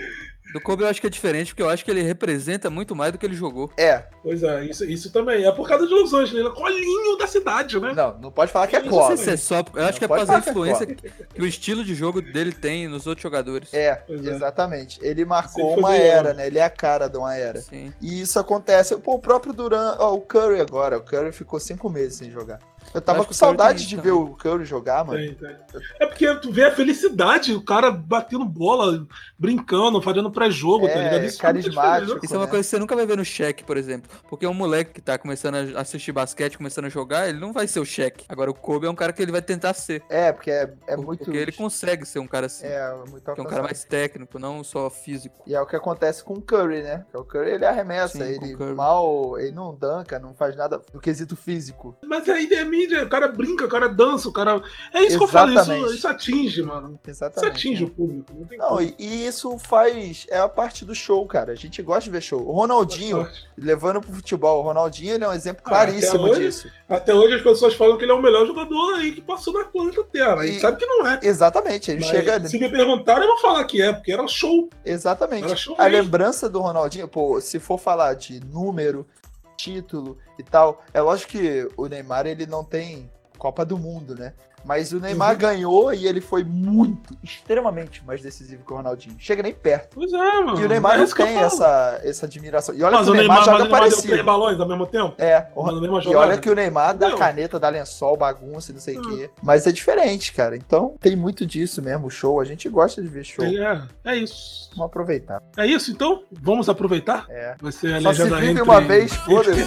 do Kobe eu acho que é diferente, porque eu acho que ele representa muito mais do que ele jogou. É. Pois é, isso, isso também. É por causa de Los Angeles, ele é colinho da cidade, né? Não, não pode falar que é. Não sei se é só. Eu acho não que é por causa da influência que, que, o estilo de jogo dele tem nos outros jogadores. É, é. exatamente. Ele marcou uma era, né? Ele é a cara de uma era. Sim. E isso acontece. Pô, o próprio Duran, ó, o Curry agora. O Curry ficou cinco meses sem jogar. Eu tava com saudade de ver o Curry jogar, mano. Tem, tem. É porque tu vê a felicidade, o cara batendo bola, brincando, fazendo pré-jogo, tá é, tá ligado? Isso é carismático. Isso é uma né? coisa que você nunca vai ver no cheque, por exemplo. Porque um moleque que tá começando a assistir basquete, começando a jogar, ele não vai ser o cheque. Agora o Kobe é um cara que ele vai tentar ser. É, porque é, é muito. Porque ele consegue ser um cara assim. É, muito É um cara mais técnico, não só físico. E é o que acontece com o Curry, né? O Curry ele arremessa, Sim, ele mal. Ele não danca, não faz nada no quesito físico. Mas aí é minha mídia, o cara brinca, o cara dança, o cara. É isso Exatamente. que eu falo, isso, isso atinge, mano. Exatamente. Isso atinge o público. Não, não e, e, isso faz. É a parte do show, cara. A gente gosta de ver show. O Ronaldinho, levando pro futebol, o Ronaldinho ele é um exemplo ah, claríssimo até hoje, disso. Até hoje as pessoas falam que ele é o melhor jogador aí que passou na planeta Terra. A gente sabe que não é. Exatamente. Ele Mas, chega. Se me perguntarem, eu vou falar que é, porque era show. Exatamente. Era show a lembrança do Ronaldinho, pô, se for falar de número, título e tal, é lógico que o Neymar ele não tem Copa do Mundo, né? Mas o Neymar uhum. ganhou e ele foi muito, extremamente mais decisivo que o Ronaldinho. Chega nem perto. Pois é, mano. E o Neymar é não tem essa, essa admiração. E olha mas que o Neymar, Neymar joga Neymar parecido. Três balões ao mesmo tempo? É. O, e olha que o Neymar dá caneta, dá lençol, bagunça e não sei o quê. Mas é diferente, cara. Então tem muito disso mesmo, show. A gente gosta de ver show. É, é isso. Vamos aproveitar. É isso, então? Vamos aproveitar? É. Vai ser a Só legenda se vive entre... uma vez, foda-se.